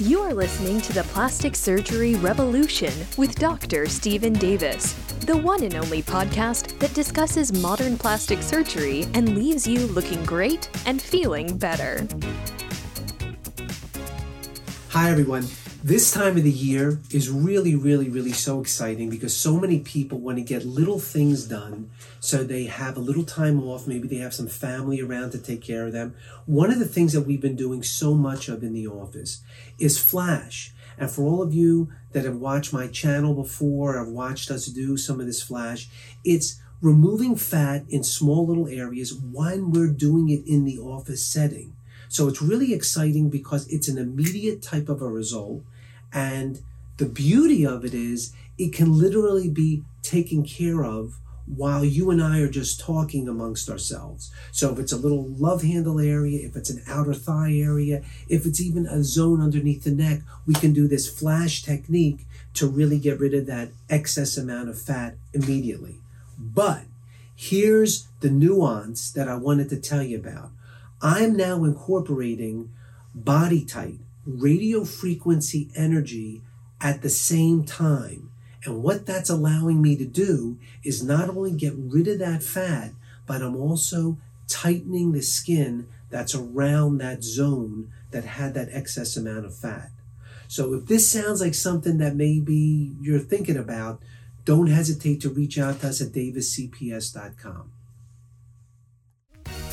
You are listening to the Plastic Surgery Revolution with Dr. Steven Davis, the one and only podcast that discusses modern plastic surgery and leaves you looking great and feeling better. Hi, everyone. This time of the year is really, really, really so exciting because so many people want to get little things done so they have a little time off. Maybe they have some family around to take care of them. One of the things that we've been doing so much of in the office is flash. And for all of you that have watched my channel before, have watched us do some of this flash, it's removing fat in small little areas when we're doing it in the office setting. So it's really exciting because it's an immediate type of a result. And the beauty of it is it can literally be taken care of while you and I are just talking amongst ourselves. So if it's a little love handle area, if it's an outer thigh area, if it's even a zone underneath the neck, we can do this flash technique to really get rid of that excess amount of fat immediately. But here's the nuance that I wanted to tell you about. I'm now incorporating BodyTite, radio frequency energy at the same time. And what that's allowing me to do is not only get rid of that fat, but I'm also tightening the skin that's around that zone that had that excess amount of fat. So if this sounds like something that maybe you're thinking about, don't hesitate to reach out to us at daviscps.com.